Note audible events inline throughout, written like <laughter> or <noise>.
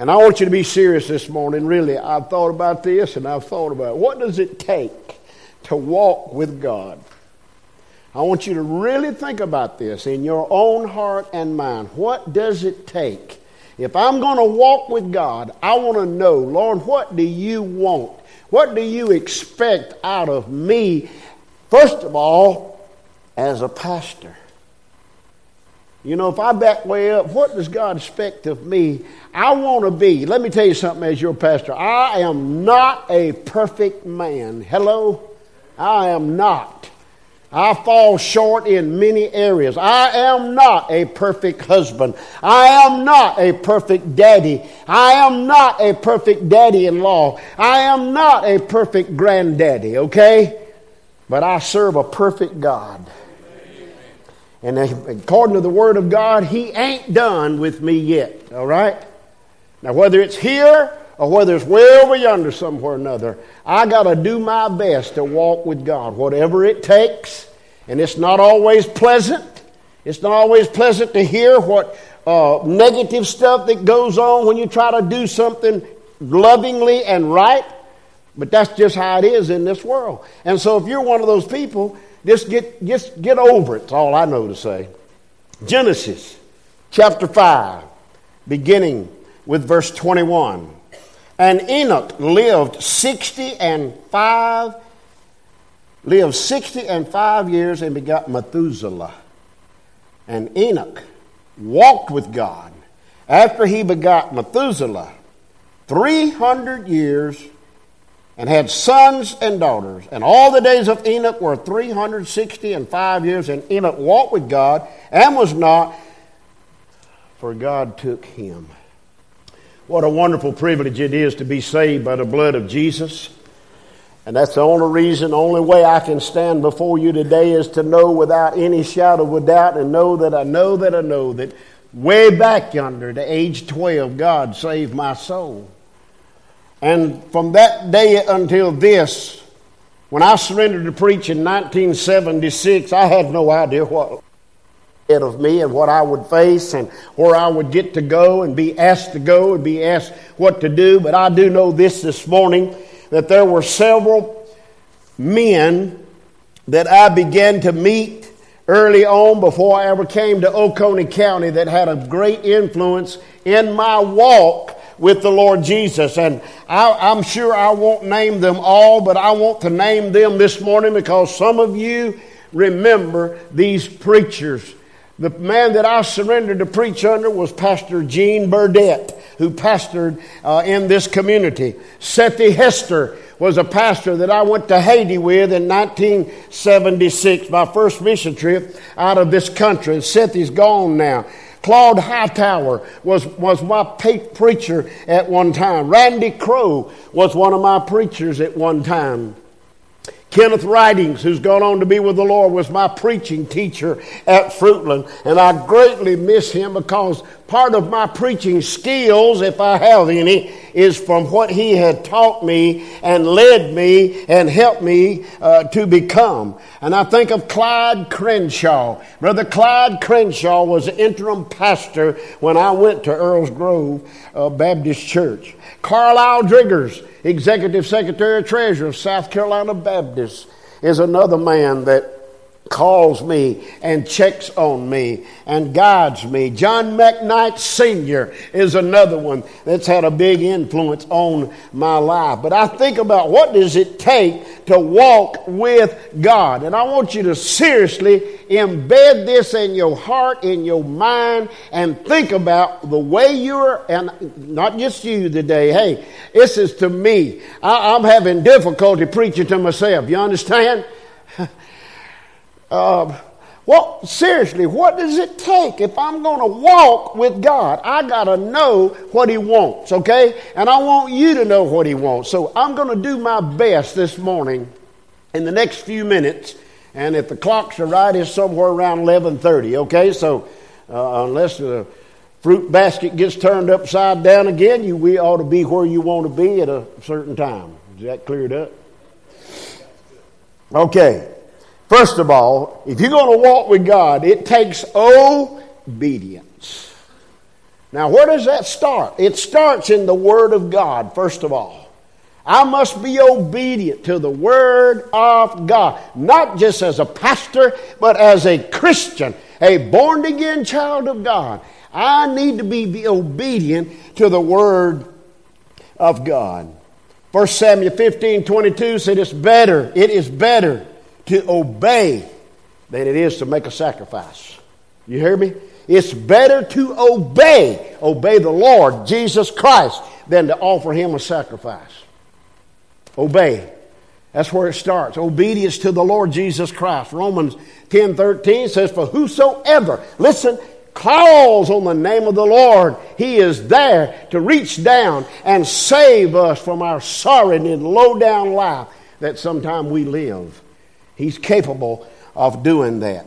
And I want you to be serious this morning. Really, I've thought about this and I've thought about it. what does it take to walk with God? I want you to really think about this in your own heart and mind. What does it take? If I'm going to walk with God, I want to know, Lord, what do you want? What do you expect out of me? First of all, as a pastor. You know, if I back way up, what does God expect of me? I want to be, let me tell you something as your pastor. I am not a perfect man. Hello? I am not. I fall short in many areas. I am not a perfect husband. I am not a perfect daddy. I am not a perfect daddy in law. I am not a perfect granddaddy, okay? But I serve a perfect God. And according to the Word of God, He ain't done with me yet, all right? Now, whether it's here or whether it's way over yonder somewhere or another, I got to do my best to walk with God, whatever it takes. And it's not always pleasant. It's not always pleasant to hear what uh, negative stuff that goes on when you try to do something lovingly and right. But that's just how it is in this world. And so if you're one of those people, just get, just get over it. That's all I know to say. Genesis chapter 5, beginning with verse 21. And Enoch lived 60 and 5 lived 60 and 5 years and begot Methuselah. And Enoch walked with God after he begot Methuselah 300 years and had sons and daughters. And all the days of Enoch were 360 and 5 years. And Enoch walked with God and was not, for God took him. What a wonderful privilege it is to be saved by the blood of Jesus. And that's the only reason, only way I can stand before you today is to know without any shadow of doubt and know that I know that I know that way back yonder, to age 12, God saved my soul. And from that day until this, when I surrendered to preach in 1976, I had no idea what ahead of me and what I would face and where I would get to go and be asked to go and be asked what to do. But I do know this this morning that there were several men that I began to meet early on before I ever came to Oconee County that had a great influence in my walk with the Lord Jesus. And I, am sure I won't name them all, but I want to name them this morning because some of you remember these preachers the man that I surrendered to preach under was Pastor Gene Burdett, who pastored uh, in this community. Sethi Hester was a pastor that I went to Haiti with in 1976, my first mission trip out of this country. And Sethi's gone now. Claude Hightower was, was my preacher at one time. Randy Crow was one of my preachers at one time. Kenneth Ridings, who's gone on to be with the Lord, was my preaching teacher at Fruitland. And I greatly miss him because part of my preaching skills, if I have any, is from what he had taught me and led me and helped me uh, to become. And I think of Clyde Crenshaw. Brother Clyde Crenshaw was interim pastor when I went to Earls Grove uh, Baptist Church. Carlisle Driggers, executive secretary treasurer of South Carolina Baptist, is another man that calls me and checks on me and guides me. John McKnight Sr. is another one that's had a big influence on my life. But I think about what does it take to walk with God? And I want you to seriously embed this in your heart, in your mind, and think about the way you're, and not just you today. Hey, this is to me. I, I'm having difficulty preaching to myself. You understand? <laughs> Uh, well, seriously, what does it take if I'm going to walk with God? I got to know what He wants, okay? And I want you to know what He wants. So I'm going to do my best this morning in the next few minutes. And if the clocks are right, it's somewhere around 11:30. Okay, so uh, unless the fruit basket gets turned upside down again, you we ought to be where you want to be at a certain time. Is that cleared up? Okay. First of all, if you're going to walk with God, it takes obedience. Now, where does that start? It starts in the Word of God, first of all. I must be obedient to the Word of God, not just as a pastor, but as a Christian, a born again child of God. I need to be, be obedient to the Word of God. 1 Samuel 15 22 said, It's better, it is better to obey than it is to make a sacrifice. You hear me? It's better to obey, obey the Lord Jesus Christ, than to offer him a sacrifice. Obey. That's where it starts. Obedience to the Lord Jesus Christ. Romans 10 13 says, For whosoever, listen, calls on the name of the Lord, He is there to reach down and save us from our sorry and low down life that sometimes we live. He's capable of doing that.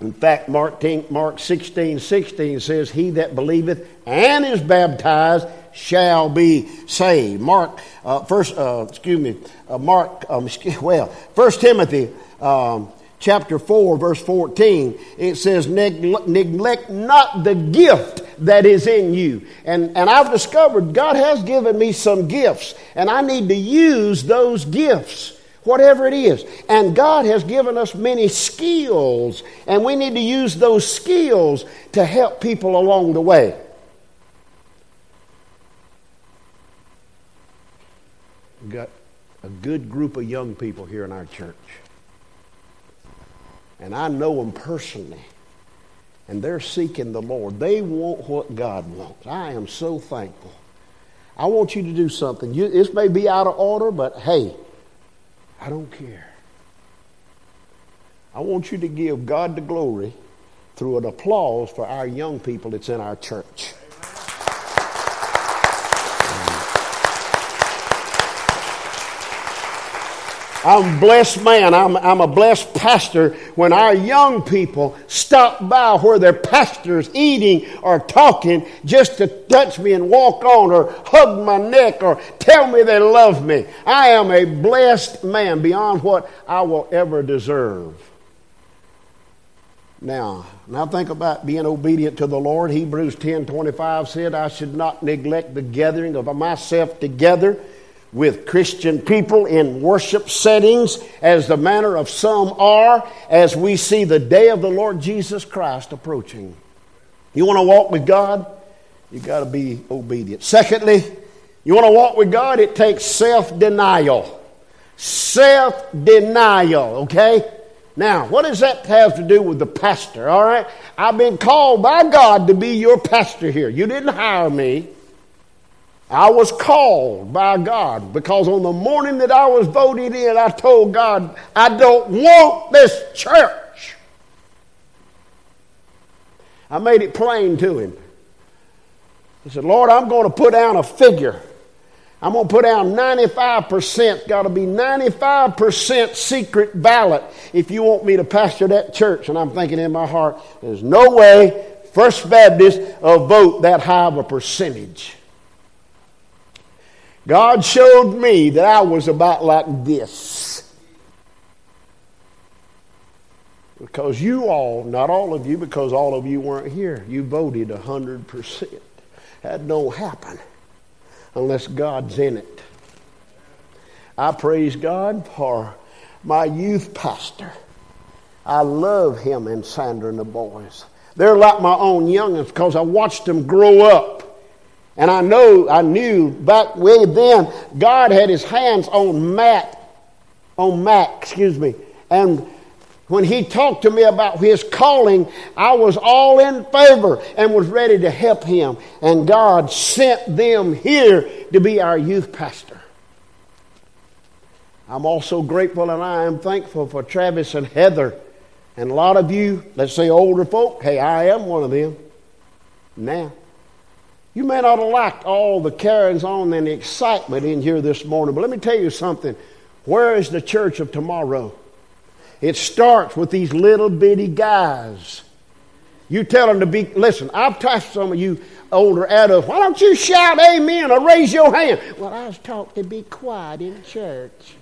In fact, Mark, 10, Mark 16 16 says, He that believeth and is baptized shall be saved. Mark, uh, first, uh, excuse me, uh, Mark, um, <laughs> well, First Timothy um, chapter 4, verse 14, it says, Neglect not the gift that is in you. And, and I've discovered God has given me some gifts, and I need to use those gifts, whatever it is. And God has given us many skills, and we need to use those skills to help people along the way. We've got a good group of young people here in our church and I know them personally, and they're seeking the Lord. They want what God wants. I am so thankful. I want you to do something. You, this may be out of order, but hey, I don't care. I want you to give God the glory through an applause for our young people that's in our church. I'm a blessed man. I'm, I'm a blessed pastor when our young people stop by where their pastor's eating or talking just to touch me and walk on or hug my neck or tell me they love me. I am a blessed man beyond what I will ever deserve. Now, now think about being obedient to the Lord. Hebrews 10 25 said, I should not neglect the gathering of myself together with Christian people in worship settings, as the manner of some are, as we see the day of the Lord Jesus Christ approaching. You want to walk with God? You got to be obedient. Secondly, you want to walk with God? It takes self denial. Self denial, okay? Now, what does that have to do with the pastor? All right? I've been called by God to be your pastor here. You didn't hire me. I was called by God because on the morning that I was voted in, I told God, I don't want this church. I made it plain to him. I said, Lord, I'm going to put down a figure. I'm going to put down 95%, got to be 95% secret ballot if you want me to pastor that church. And I'm thinking in my heart, there's no way First Baptist will vote that high of a percentage. God showed me that I was about like this. Because you all, not all of you, because all of you weren't here, you voted 100%. That don't happen unless God's in it. I praise God for my youth pastor. I love him and Sandra and the boys. They're like my own youngins because I watched them grow up. And I know, I knew back way then, God had his hands on Matt, on Matt, excuse me. And when he talked to me about his calling, I was all in favor and was ready to help him. And God sent them here to be our youth pastor. I'm also grateful and I am thankful for Travis and Heather. And a lot of you, let's say older folk, hey, I am one of them now. You may not have liked all the carryings on and the excitement in here this morning, but let me tell you something. Where is the church of tomorrow? It starts with these little bitty guys. You tell them to be, listen, I've touched some of you older adults. Why don't you shout amen or raise your hand? Well, I was taught to be quiet in church.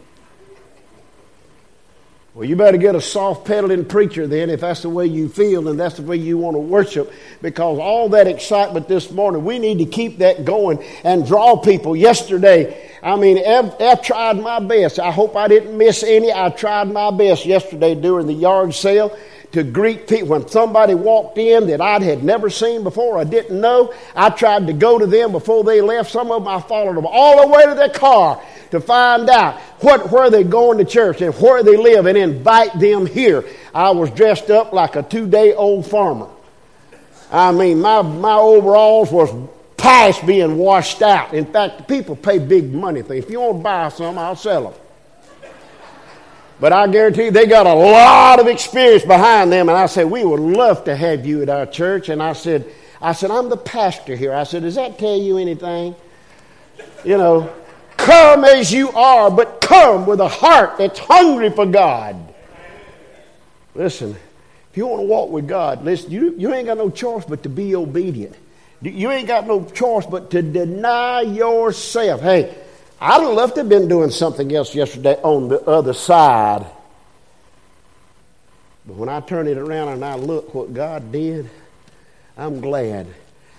Well, you better get a soft pedaling preacher then if that's the way you feel and that's the way you want to worship because all that excitement this morning, we need to keep that going and draw people. Yesterday, I mean, I've, I've tried my best. I hope I didn't miss any. I tried my best yesterday during the yard sale to greet people. When somebody walked in that I had never seen before, I didn't know, I tried to go to them before they left. Some of them I followed them all the way to their car to find out what, where they're going to church and where they live and invite them here. I was dressed up like a two day old farmer. I mean, my, my overalls was past being washed out. In fact, people pay big money If you want to buy some, I'll sell them. But I guarantee you, they got a lot of experience behind them. And I said, we would love to have you at our church. And I said, I said, I'm the pastor here. I said, does that tell you anything? You know, come as you are, but come with a heart that's hungry for God. Listen, if you want to walk with God, listen, you, you ain't got no choice but to be obedient. You ain't got no choice but to deny yourself. Hey, I'd have loved to have been doing something else yesterday on the other side. But when I turn it around and I look what God did, I'm glad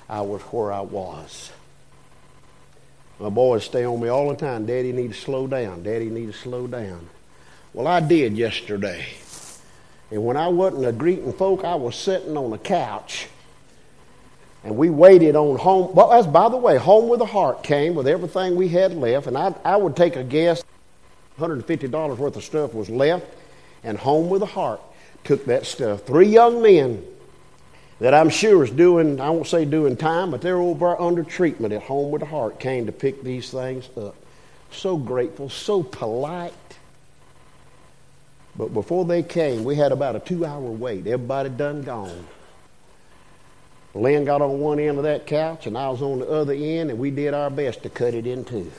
I was where I was. My boys stay on me all the time. Daddy need to slow down. Daddy need to slow down. Well, I did yesterday. And when I wasn't a greeting folk, I was sitting on a couch and we waited on home. Well, as by the way, home with a heart came with everything we had left. And I, I would take a guess $150 worth of stuff was left. And home with a heart took that stuff. Three young men that I'm sure is doing, I won't say doing time, but they're over under treatment at home with a heart came to pick these things up. So grateful, so polite. But before they came, we had about a two hour wait. Everybody done gone. Lynn got on one end of that couch, and I was on the other end, and we did our best to cut it in two.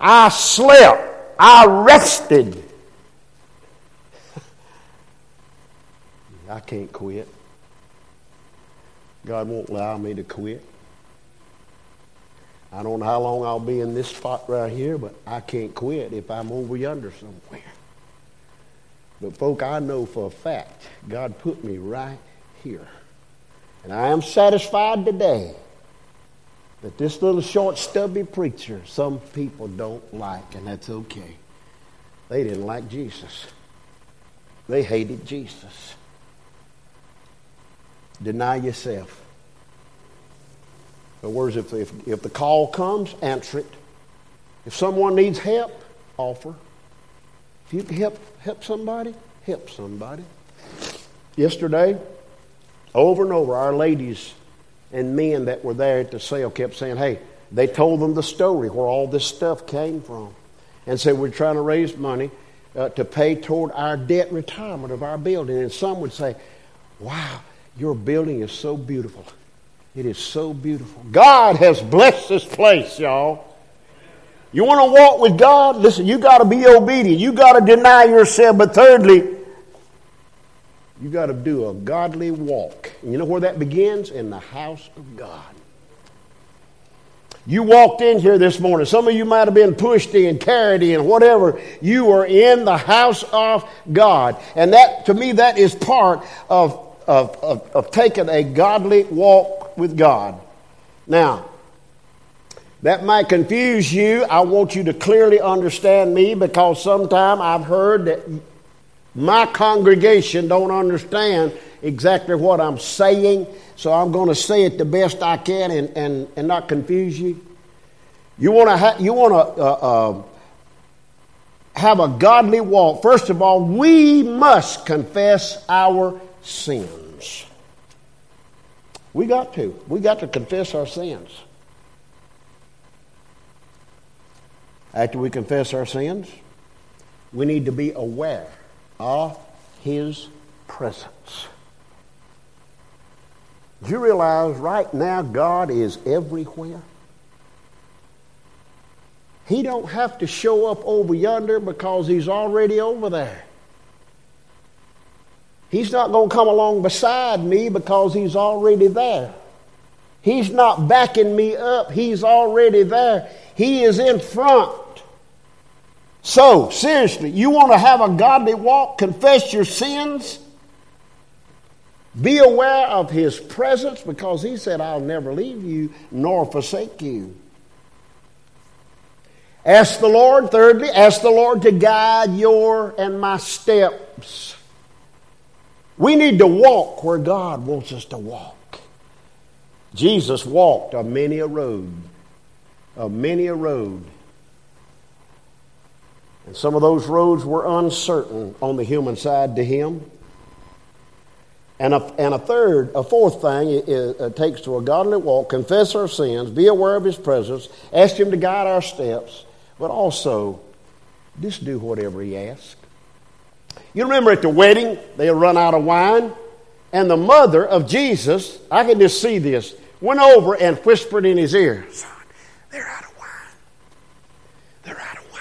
I slept. I rested. I can't quit. God won't allow me to quit. I don't know how long I'll be in this spot right here, but I can't quit if I'm over yonder somewhere. But, folk, I know for a fact God put me right here. And I am satisfied today that this little short, stubby preacher, some people don't like, and that's okay. They didn't like Jesus, they hated Jesus. Deny yourself. In other words, if, if, if the call comes, answer it. If someone needs help, offer. If you can help, help somebody, help somebody. Yesterday, over and over, our ladies and men that were there at the sale kept saying, hey, they told them the story where all this stuff came from. And said, we're trying to raise money uh, to pay toward our debt retirement of our building. And some would say, wow, your building is so beautiful. It is so beautiful. God has blessed this place, y'all. You want to walk with God? Listen, you got to be obedient. You got to deny yourself. But thirdly, you got to do a godly walk. And you know where that begins? In the house of God. You walked in here this morning. Some of you might have been pushed in, carried in, whatever. You are in the house of God. And that, to me, that is part of, of, of, of taking a godly walk with God. Now, that might confuse you. I want you to clearly understand me because sometime I've heard that my congregation don't understand exactly what I'm saying, so I'm going to say it the best I can and, and, and not confuse you. You want to ha- you want to uh, uh, have a godly walk. First of all, we must confess our sins. We got to. We got to confess our sins. After we confess our sins, we need to be aware of His presence. Do you realize right now God is everywhere? He don't have to show up over yonder because he's already over there. He's not going to come along beside me because he's already there. He's not backing me up, he's already there. He is in front. So, seriously, you want to have a godly walk, confess your sins, be aware of His presence because He said, I'll never leave you nor forsake you. Ask the Lord, thirdly, ask the Lord to guide your and my steps. We need to walk where God wants us to walk. Jesus walked a many a road, a many a road. And some of those roads were uncertain on the human side to him. And a, and a third, a fourth thing it, it, it uh, takes to a godly walk confess our sins, be aware of his presence, ask him to guide our steps, but also just do whatever he asks. You remember at the wedding, they run out of wine, and the mother of Jesus, I can just see this, went over and whispered in his ear, Son, they're out of wine. They're out of wine.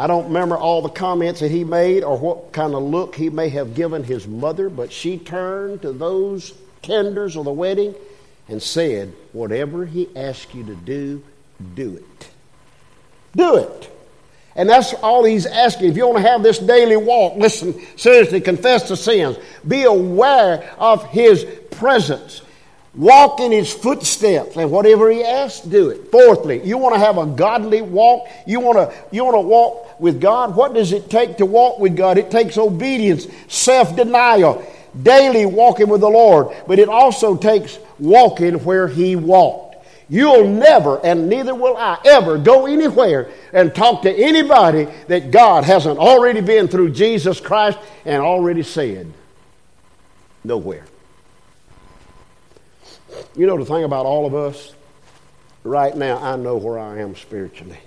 I don't remember all the comments that he made or what kind of look he may have given his mother, but she turned to those tenders of the wedding and said, Whatever he asks you to do, do it. Do it. And that's all he's asking. If you want to have this daily walk, listen, seriously, confess the sins. Be aware of his presence. Walk in his footsteps, and whatever he asks, do it. Fourthly, you want to have a godly walk. You want to you want to walk with God. What does it take to walk with God? It takes obedience, self-denial, daily walking with the Lord. But it also takes walking where He walked. You'll never, and neither will I, ever go anywhere and talk to anybody that God hasn't already been through Jesus Christ and already said. Nowhere. You know the thing about all of us? Right now, I know where I am spiritually.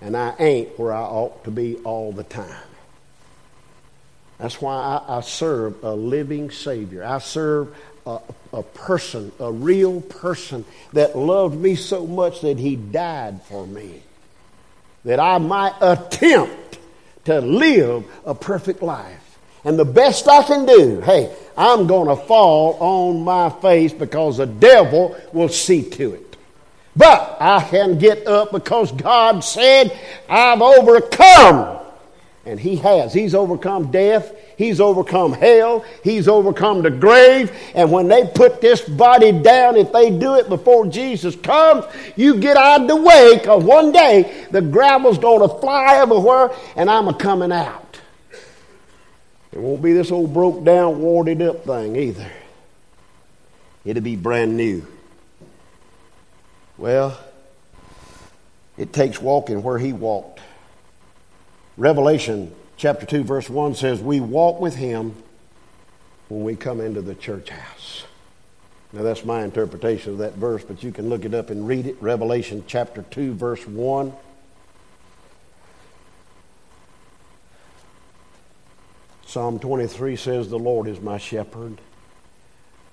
And I ain't where I ought to be all the time. That's why I, I serve a living Savior. I serve a, a person, a real person that loved me so much that he died for me. That I might attempt to live a perfect life. And the best I can do, hey, I'm going to fall on my face because the devil will see to it. But I can get up because God said, I've overcome. And He has. He's overcome death. He's overcome hell. He's overcome the grave. And when they put this body down, if they do it before Jesus comes, you get out of the way because one day the gravel's going to fly everywhere and I'm a coming out. It won't be this old broke down, warded up thing either. It'll be brand new. Well, it takes walking where he walked. Revelation chapter 2, verse 1 says, We walk with him when we come into the church house. Now, that's my interpretation of that verse, but you can look it up and read it. Revelation chapter 2, verse 1. Psalm 23 says, The Lord is my shepherd,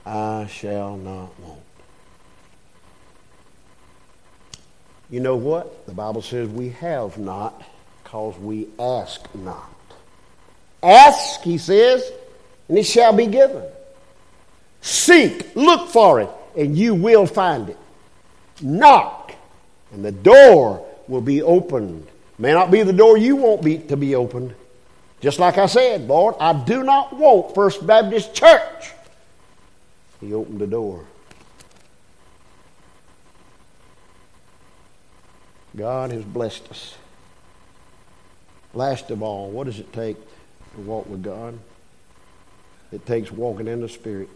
I shall not want. You know what? The Bible says we have not because we ask not. Ask, he says, and it shall be given. Seek, look for it, and you will find it. Knock, and the door will be opened. May not be the door you want be, to be opened. Just like I said, Lord, I do not want First Baptist Church. He opened the door. God has blessed us. Last of all, what does it take to walk with God. It takes walking in the Spirit.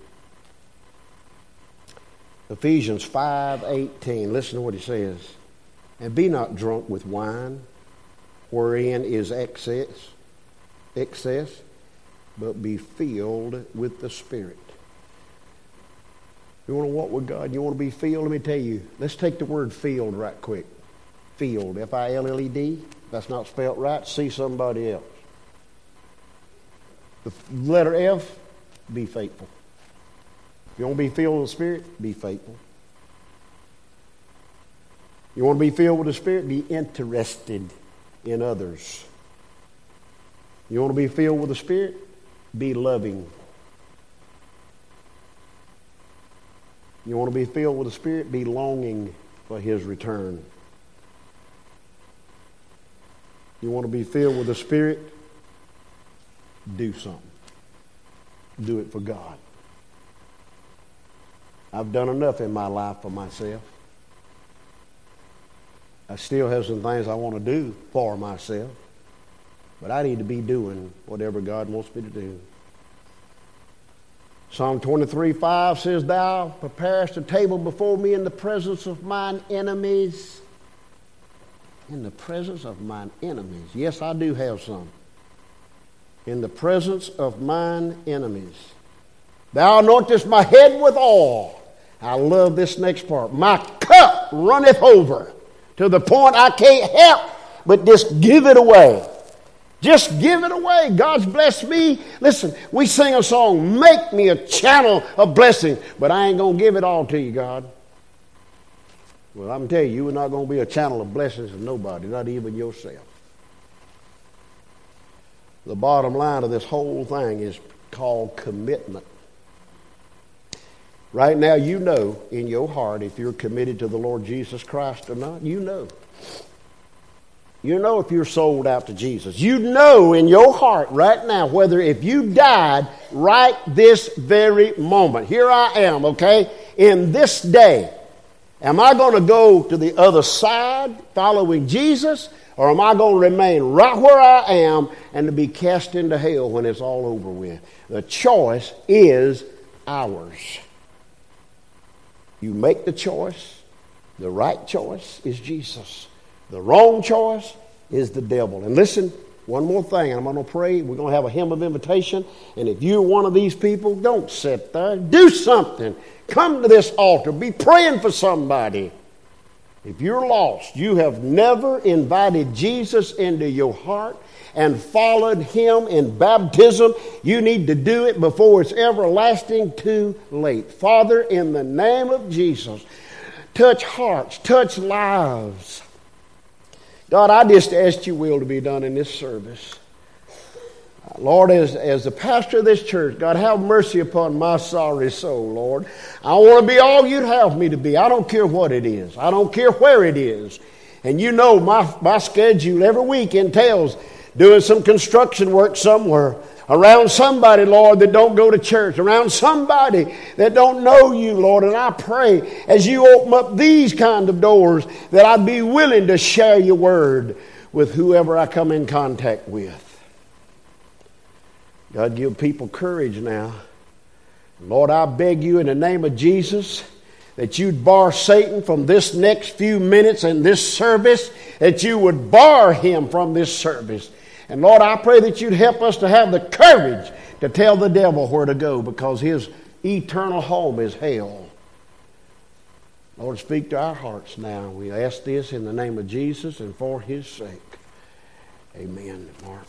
Ephesians 5:18. Listen to what he says. And be not drunk with wine, wherein is excess, excess, but be filled with the Spirit. You want to walk with God? You want to be filled? Let me tell you. Let's take the word filled right quick. Filled. F I L L E D. That's not spelled right. See somebody else. The letter F, be faithful. If you want to be filled with the Spirit, be faithful. You want to be filled with the Spirit, be interested in others. You want to be filled with the Spirit, be loving. You want to be filled with the Spirit, be longing for His return. You want to be filled with the Spirit? Do something. Do it for God. I've done enough in my life for myself. I still have some things I want to do for myself, but I need to be doing whatever God wants me to do. Psalm 23 5 says, Thou preparest a table before me in the presence of mine enemies. In the presence of mine enemies. Yes, I do have some. In the presence of mine enemies. Thou anointest my head with oil. I love this next part. My cup runneth over to the point I can't help but just give it away. Just give it away. God's blessed me. Listen, we sing a song, Make me a channel of blessing, but I ain't going to give it all to you, God. Well, I'm telling you, you are not going to be a channel of blessings to nobody, not even yourself. The bottom line of this whole thing is called commitment. Right now, you know in your heart if you're committed to the Lord Jesus Christ or not. You know. You know if you're sold out to Jesus. You know in your heart right now whether if you died right this very moment, here I am, okay, in this day, am I going to go to the other side following Jesus or am I going to remain right where I am and to be cast into hell when it's all over with? The choice is ours. You make the choice. The right choice is Jesus. The wrong choice is the devil. And listen, one more thing, I'm going to pray. We're going to have a hymn of invitation. And if you're one of these people, don't sit there. Do something. Come to this altar. Be praying for somebody. If you're lost, you have never invited Jesus into your heart and followed him in baptism, you need to do it before it's everlasting too late. Father, in the name of Jesus, touch hearts, touch lives. God, I just ask your will to be done in this service. Lord, as, as the pastor of this church, God, have mercy upon my sorry soul, Lord. I want to be all you'd have me to be. I don't care what it is. I don't care where it is. And you know my, my schedule every week entails doing some construction work somewhere around somebody, Lord, that don't go to church, around somebody that don't know you, Lord. And I pray as you open up these kind of doors that I'd be willing to share your word with whoever I come in contact with. God, give people courage now. Lord, I beg you in the name of Jesus that you'd bar Satan from this next few minutes and this service, that you would bar him from this service. And Lord, I pray that you'd help us to have the courage to tell the devil where to go because his eternal home is hell. Lord, speak to our hearts now. We ask this in the name of Jesus and for his sake. Amen. Mark.